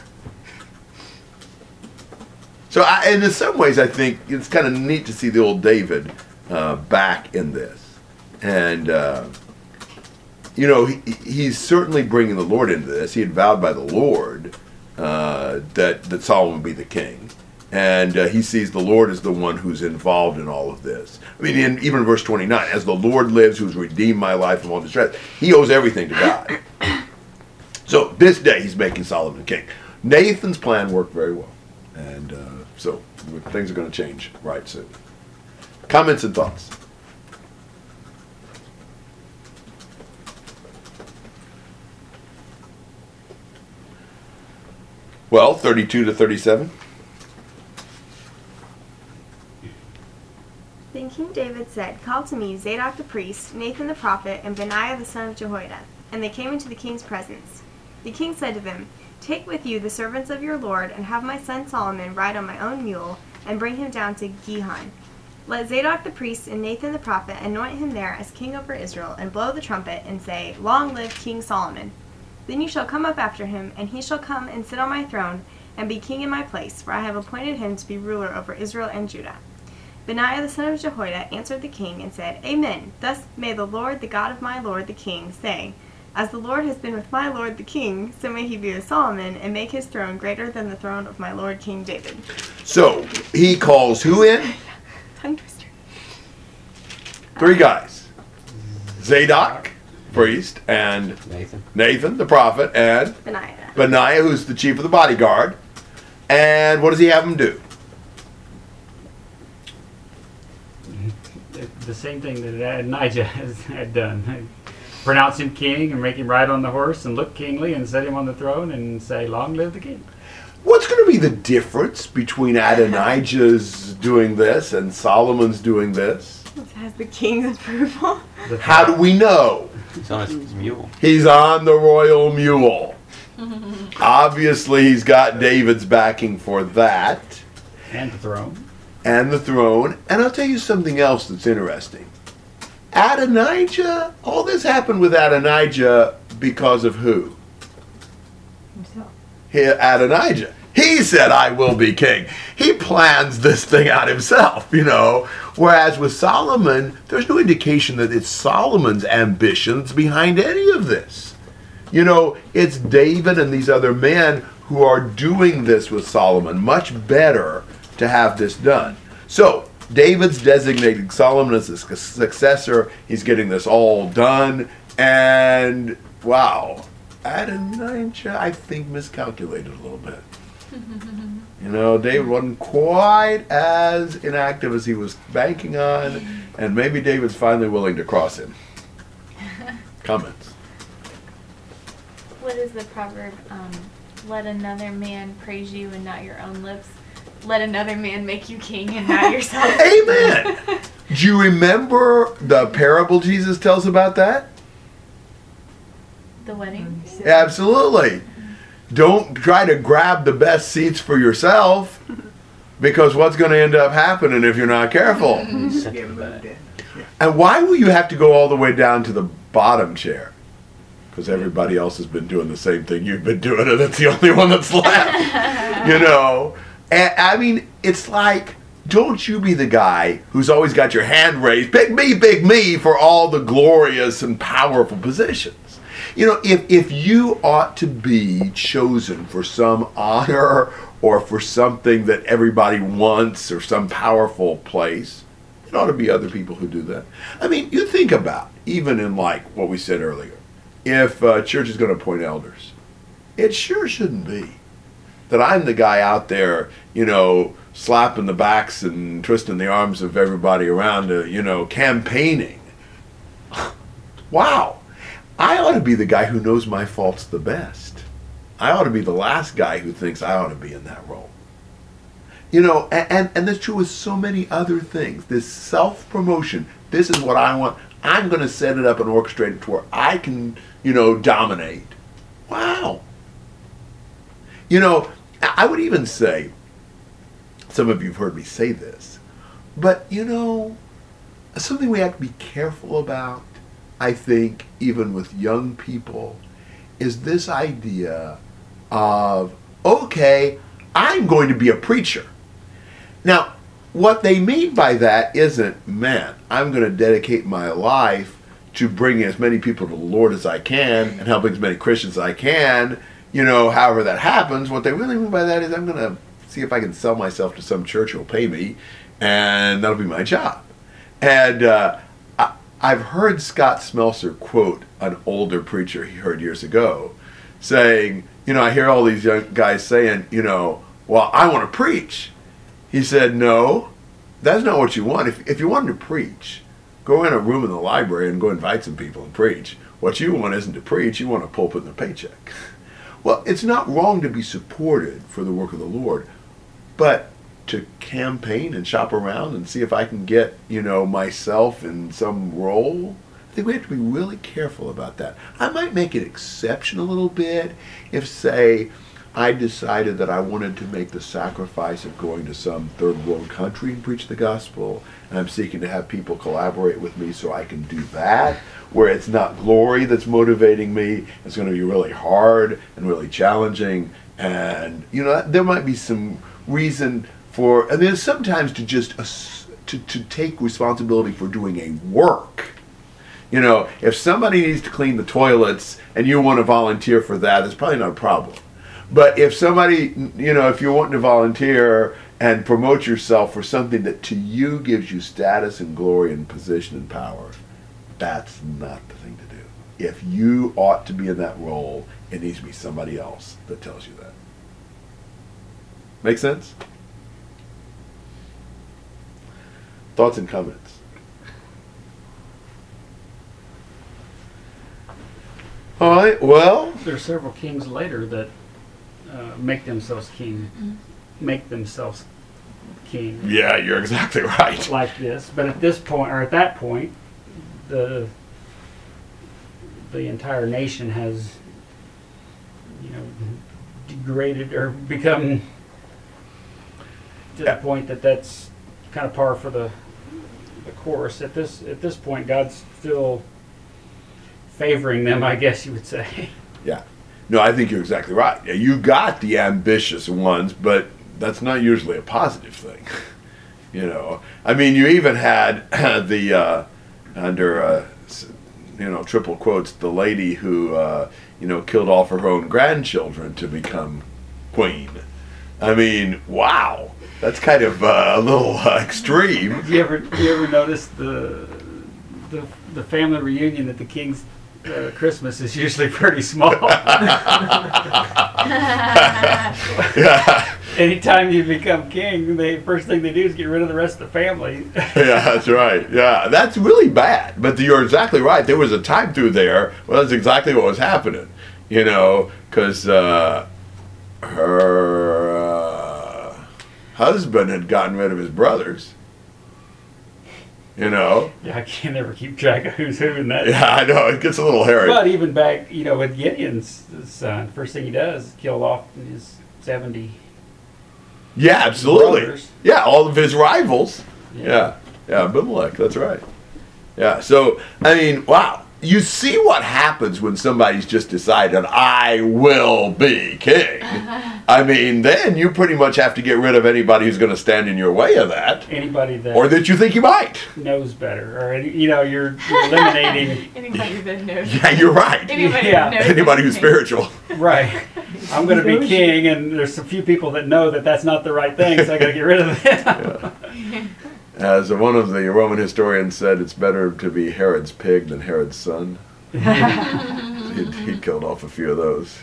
So, I, and in some ways, I think it's kind of neat to see the old David uh, back in this, and uh, you know, he, he's certainly bringing the Lord into this. He had vowed by the Lord uh, that that Solomon would be the king, and uh, he sees the Lord as the one who's involved in all of this. I mean, in, even in verse twenty nine, as the Lord lives, who's redeemed my life from all distress, he owes everything to God. [coughs] So this day, he's making Solomon king. Nathan's plan worked very well, and uh, so things are going to change right soon. Comments and thoughts. Well, 32 to 37. Then King David said, Call to me Zadok the priest, Nathan the prophet, and Benaiah the son of Jehoiada. And they came into the king's presence. The king said to them, Take with you the servants of your lord, and have my son Solomon ride on my own mule, and bring him down to Gihon. Let Zadok the priest and Nathan the prophet anoint him there as king over Israel, and blow the trumpet, and say, Long live King Solomon! Then you shall come up after him, and he shall come and sit on my throne, and be king in my place, for I have appointed him to be ruler over Israel and Judah. Benaiah the son of Jehoiada answered the king and said, Amen. Thus may the Lord, the God of my lord the king, say, As the Lord has been with my lord the king, so may he be with Solomon, and make his throne greater than the throne of my lord King David. So he calls who in? Tongue twister. Three guys Zadok, priest, and Nathan. Nathan, the prophet, and Benaiah. Benaiah, who's the chief of the bodyguard. And what does he have them do? The- The same thing that Adonijah [laughs] had done. Pronounce him king and make him ride on the horse and look kingly and set him on the throne and say, Long live the king. What's going to be the difference between Adonijah's [laughs] doing this and Solomon's doing this? This has the king's approval. How do we know? He's on his mule. He's on the royal mule. [laughs] Obviously, he's got David's backing for that And the throne. And the throne. And I'll tell you something else that's interesting. Adonijah, all this happened with Adonijah because of who? Himself. Adonijah. He said, I will be king. He plans this thing out himself, you know. Whereas with Solomon, there's no indication that it's Solomon's ambitions behind any of this. You know, it's David and these other men who are doing this with Solomon. Much better to have this done. So, David's designating Solomon as his successor. He's getting this all done. And, wow, Adonijah, I think, miscalculated a little bit. [laughs] You know, David wasn't quite as inactive as he was banking on, and maybe David's finally willing to cross him. [laughs] Comments? What is the proverb? Um, let another man praise you and not your own lips. Let another man make you king and not yourself. [laughs] Amen. Do you remember the parable Jesus tells about that? the wedding. Absolutely. Don't try to grab the best seats for yourself because what's going to end up happening if you're not careful? He sent Get him moved back. in. And why will you have to go all the way down to the bottom chair? Because everybody else has been doing the same thing you've been doing, and it's the only one that's left. [laughs] you know? And, I mean, it's like, don't you be the guy who's always got your hand raised, pick me, pick me, for all the glorious and powerful positions. You know, if, if you ought to be chosen for some honor or for something that everybody wants or some powerful place, it ought to be other people who do that. I mean, you think about, even in like what we said earlier, if uh, church is going to appoint elders, it sure shouldn't be that I'm the guy out there, you know, slapping the backs and twisting the arms of everybody around, you know, campaigning. [laughs] wow. I ought to be the guy who knows my faults the best. I ought to be the last guy who thinks I ought to be in that role. You know, and, and, and that's true with so many other things. This self promotion, this is what I want. I'm going to set it up and orchestrate it to where I can, you know, dominate. Wow. You know, I would even say, some of you have heard me say this, but you know, something we have to be careful about, I think, even with young people, is this idea of, okay, I'm going to be a preacher. Now, what they mean by that isn't, man, I'm going to dedicate my life to bringing as many people to the Lord as I can and helping as many Christians as I can. You know, however that happens, what they really mean by that is I'm going to see if I can sell myself to some church who will pay me, and that'll be my job. And uh, I, I've heard Scott Smelser quote an older preacher he heard years ago saying, you know, I hear all these young guys saying, you know, well, I want to preach. He said, no, that's not what you want. If, if you wanted to preach, go in a room in the library and go invite some people and preach. What you want isn't to preach, you want a pulpit and a paycheck. [laughs] Well, it's not wrong to be supported for the work of the Lord, but to campaign and shop around and see if I can get, you know, myself in some role, I think we have to be really careful about that. I might make an exception a little bit if, say, I decided that I wanted to make the sacrifice of going to some third world country and preach the gospel, and I'm seeking to have people collaborate with me so I can do that, where it's not glory that's motivating me, it's going to be really hard and really challenging, and you know there might be some reason for, and then sometimes to just to, to take responsibility for doing a work. You know, if somebody needs to clean the toilets and you want to volunteer for that, it's probably not a problem. But if somebody, you know, if you're wanting to volunteer and promote yourself for something that to you gives you status and glory and position and power, that's not the thing to do. If you ought to be in that role, it needs to be somebody else that tells you that. Make sense? Thoughts and comments? All right, well, There are several kings later that uh, make themselves king, make themselves king yeah, you're exactly [laughs] right. like this. But at this point, or at that point, the the entire nation has, you know, degraded or become to Yeah. the point that that's kind of par for the the course. At this at this point, God's still favoring them, I guess you would say. [laughs] No, I think you're exactly right. Yeah, you got the ambitious ones, but that's not usually a positive thing. [laughs] you know, I mean, you even had [clears throat] the uh, under uh, you know triple quotes the lady who uh, you know killed off her own grandchildren to become queen. I mean, wow, that's kind of uh, a little uh, [laughs] extreme. you ever you ever notice the the the family reunion that the king's uh, Christmas is usually pretty small. yeah, [laughs] Anytime you become king, the first thing they do is get rid of the rest of the family. [laughs] yeah, that's right. Yeah, that's really bad. But you're exactly right. There was a time through there. Well, that's exactly what was happening. You know, because uh, her uh, husband had gotten rid of his brothers. You know. yeah, I can't ever keep track of who's who in that. Yeah, I know. It gets a little hairy. But even back, you know, with Gideon's son, first thing he does is kill off his seventy. yeah, absolutely. brothers. Yeah, all of his rivals. Yeah, yeah, Abimelech. That's right. Yeah. So I mean, wow. You see what happens when somebody's just decided I will be king. [laughs] I mean, then you pretty much have to get rid of anybody who's going to stand in your way of that, Anybody that or that you think you might. knows better, or you know, you're, you're eliminating. [laughs] Anybody that knows. [laughs] Yeah, you're right. Anybody Yeah. knows. Anybody who's spiritual. Right. I'm going to be king, and there's a few people that know that that's not the right thing, so I got to get rid of them. As one of the Roman historians said, it's better to be Herod's pig than Herod's son. [laughs] he'd, he'd killed off a few of those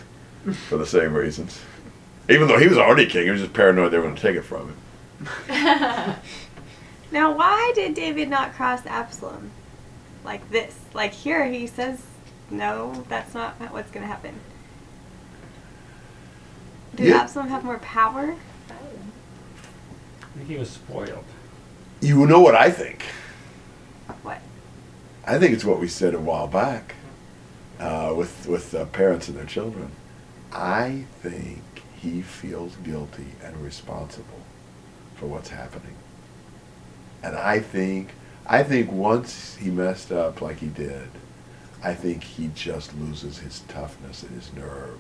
for the same reasons. Even though he was already king, he was just paranoid they were going to take it from him. [laughs] Now, why did David not cross Absalom like this? Like here, he says, no, that's not what's going to happen. Did Yeah. Absalom have more power? I think he was spoiled. You know what I think? What? I think it's what we said a while back uh, with with uh, parents and their children. I think he feels guilty and responsible for what's happening, and I think I think once he messed up like he did, I think he just loses his toughness and his nerve.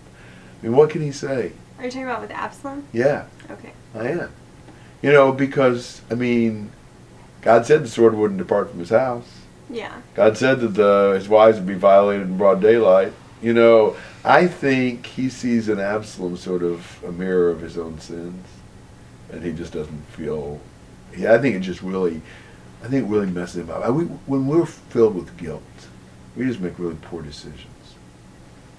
I mean, what can he say? Are you talking about with Absalom? Yeah, Okay. I am. You know, because I mean, God said the sword wouldn't depart from his house. Yeah. God said that the, his wives would be violated in broad daylight. You know, I think he sees in Absalom sort of a mirror of his own sins, and he just doesn't feel. Yeah, I think it just really, I think it really messes him up. I, we, when we're filled with guilt, we just make really poor decisions.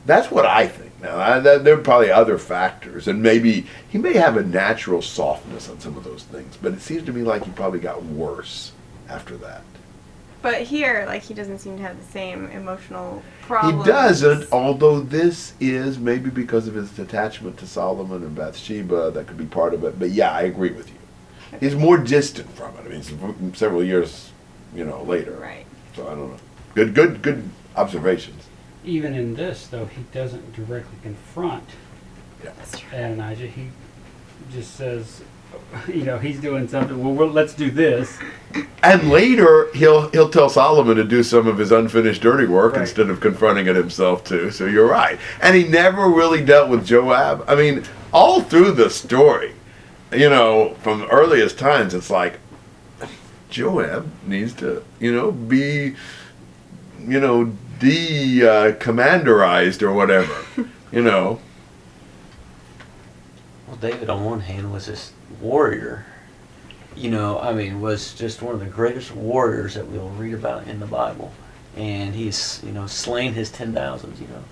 That's what I think. Now, I, that, there are probably other factors, and maybe he may have a natural softness on some of those things, but it seems to me like he probably got worse after that. But here, like, he doesn't seem to have the same emotional problems. He doesn't, although this is maybe because of his attachment to Solomon and Bathsheba, that could be part of it. But yeah, I agree with you. He's more distant from it. I mean, several years, you know, later. Right. So I don't know. Good, good, good observations. Even in this, though, he doesn't directly confront That's. Adonijah. He just says, [laughs] you know, he's doing something. Well, well let's do this. And later, he'll he'll tell Solomon to do some of his unfinished dirty work Right. instead of confronting it himself too. So you're right. And he never really dealt with Joab. I mean, all through the story, you know, from the earliest times, it's like Joab needs to, you know, be, you know, de uh, commanderized or whatever. [laughs] you know. Well, David, on one hand, was this warrior. You know, I mean, was just one of the greatest warriors that we'll read about in the Bible, and he's you know slain his ten thousands. You know,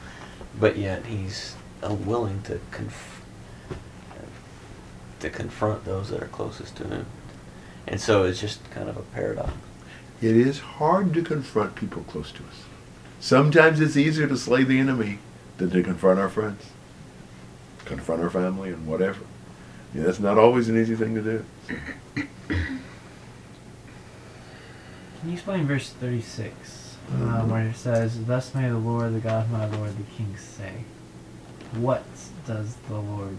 but yet he's unwilling to conf- to confront those that are closest to him, and so it's just kind of a paradox. It is hard to confront people close to us. Sometimes it's easier to slay the enemy than to confront our friends, confront our family, and whatever. Yeah, that's not always an easy thing to do. Can you explain verse 36, um, where it says, Thus may the Lord, the God of my Lord, the King say. What does the Lord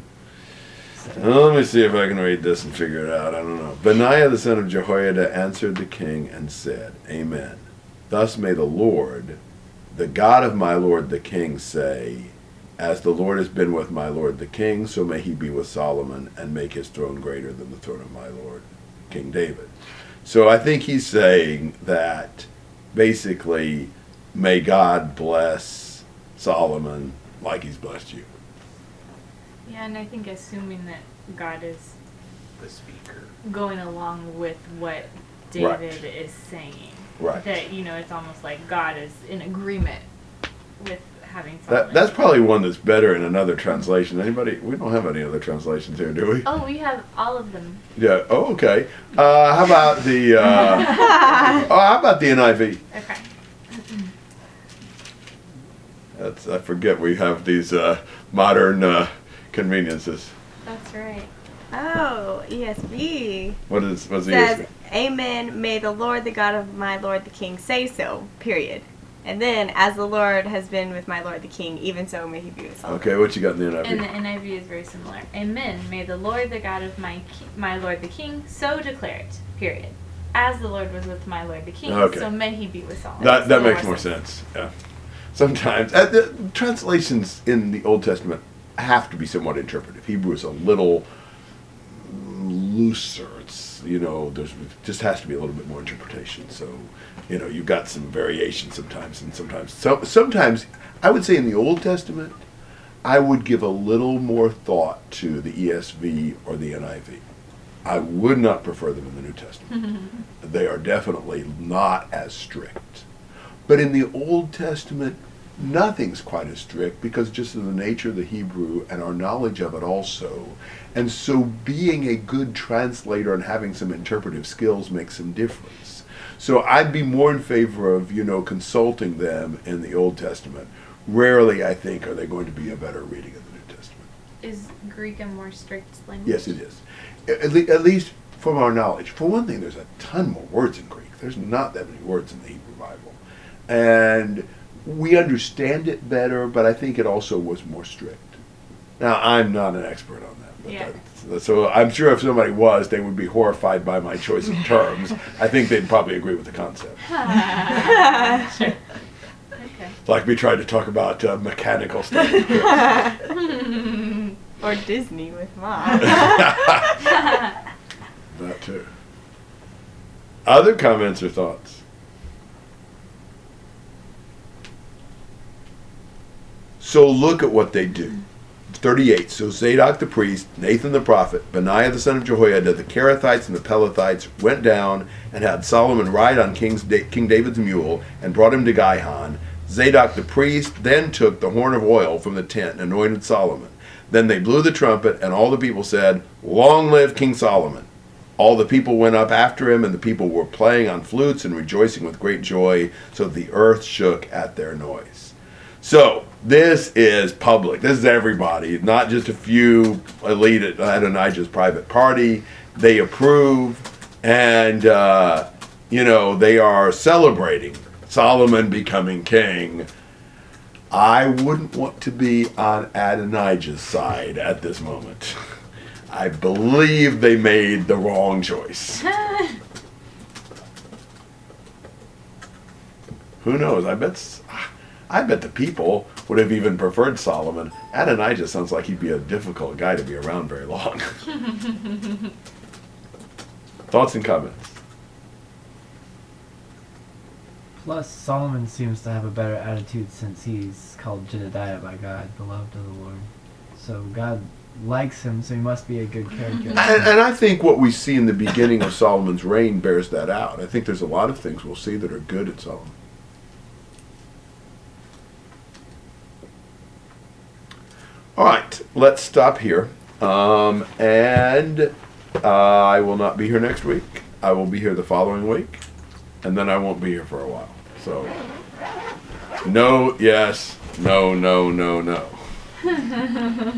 say? Well, let me see if I can read this and figure it out. I don't know. Benaiah the son of Jehoiada answered the king and said, Amen. Thus may the Lord, the God of my Lord the king, say, As the Lord has been with my Lord the king, so may he be with Solomon and make his throne greater than the throne of my Lord King David. So I think he's saying that basically, may God bless Solomon like he's blessed you. Yeah, and I think assuming that God is The speaker. going along with what Right. David is saying. Right. That, you know, it's almost like God is in agreement with having That, that's probably one that's better in another translation. Anybody? We don't have any other translations here, do we? Oh, we have all of them. Yeah. Oh, okay. Uh, how about the? Uh, [laughs] oh, how about the NIV? Okay. That's, I forget we have these uh, modern uh, conveniences. That's right. Oh, ESV What is? What's the? says, Amen. May the Lord, the God of my Lord the King, say so. Period. And then, as the Lord has been with my Lord the King, even so may he be with Solomon. Okay, what you got in the NIV? And the NIV is very similar. Amen. May the Lord, the God of my ki- my Lord the King, so declare it. Period. As the Lord was with my Lord the King, Okay. so may he be with Solomon. that that makes more sense. Yeah. Sometimes uh, the translations in the Old Testament have to be somewhat interpretive. Hebrew is a little looser. You know there's just has to be a little bit more interpretation. So you know you've got some variation sometimes, and sometimes so sometimes I would say in the Old Testament I would give a little more thought to the ESV or the NIV. I would not prefer them in the New Testament. [laughs] they are definitely not as strict. But in the Old Testament, nothing's quite as strict because just of the nature of the Hebrew and our knowledge of it also. And so being a good translator and having some interpretive skills makes some difference. So I'd be more in favor of, you know, consulting them in the Old Testament. Rarely, I think, are they going to be a better reading of the New Testament. Is Greek a more strict language? Yes, it is. At, le- at least from our knowledge. For one thing, there's a ton more words in Greek. There's not that many words in the Hebrew Bible. And we understand it better, but I think it also was more strict. Now, I'm not an expert on Yeah. so I'm sure if somebody was, they would be horrified by my choice of terms. I think they'd probably agree with the concept. [laughs] Okay. Like we tried to talk about uh, mechanical stuff. [laughs] or Disney with mom. [laughs] that too. Other comments or thoughts? So look at what they do. 38. So Zadok the priest, Nathan the prophet, Benaiah the son of Jehoiada, the Kerethites and the Pelethites went down and had Solomon ride on King's da- King David's mule and brought him to Gihon. Zadok the priest then took the horn of oil from the tent and anointed Solomon. Then they blew the trumpet, and all the people said, Long live King Solomon! All the people went up after him, and the people were playing on flutes and rejoicing with great joy, so the earth shook at their noise. So, this is public. This is everybody, not just a few elite at Adonijah's private party. They approve, and, uh, you know, they are celebrating Solomon becoming king. I wouldn't want to be on Adonijah's side at this moment. I believe they made the wrong choice. [laughs] Who knows? I bet. I bet the people would have even preferred Solomon. Adonijah sounds like he'd be a difficult guy to be around very long. [laughs] Thoughts and comments? Plus, Solomon seems to have a better attitude since he's called Jedediah by God, beloved of the Lord. So God likes him, so he must be a good character. [laughs] And, and I think what we see in the beginning of Solomon's reign bears that out. I think there's a lot of things we'll see that are good in Solomon. All right, let's stop here. Um, and uh, I will not be here next week. I will be here the following week, and then I won't be here for a while. So, no, yes, no, no, no, no. [laughs]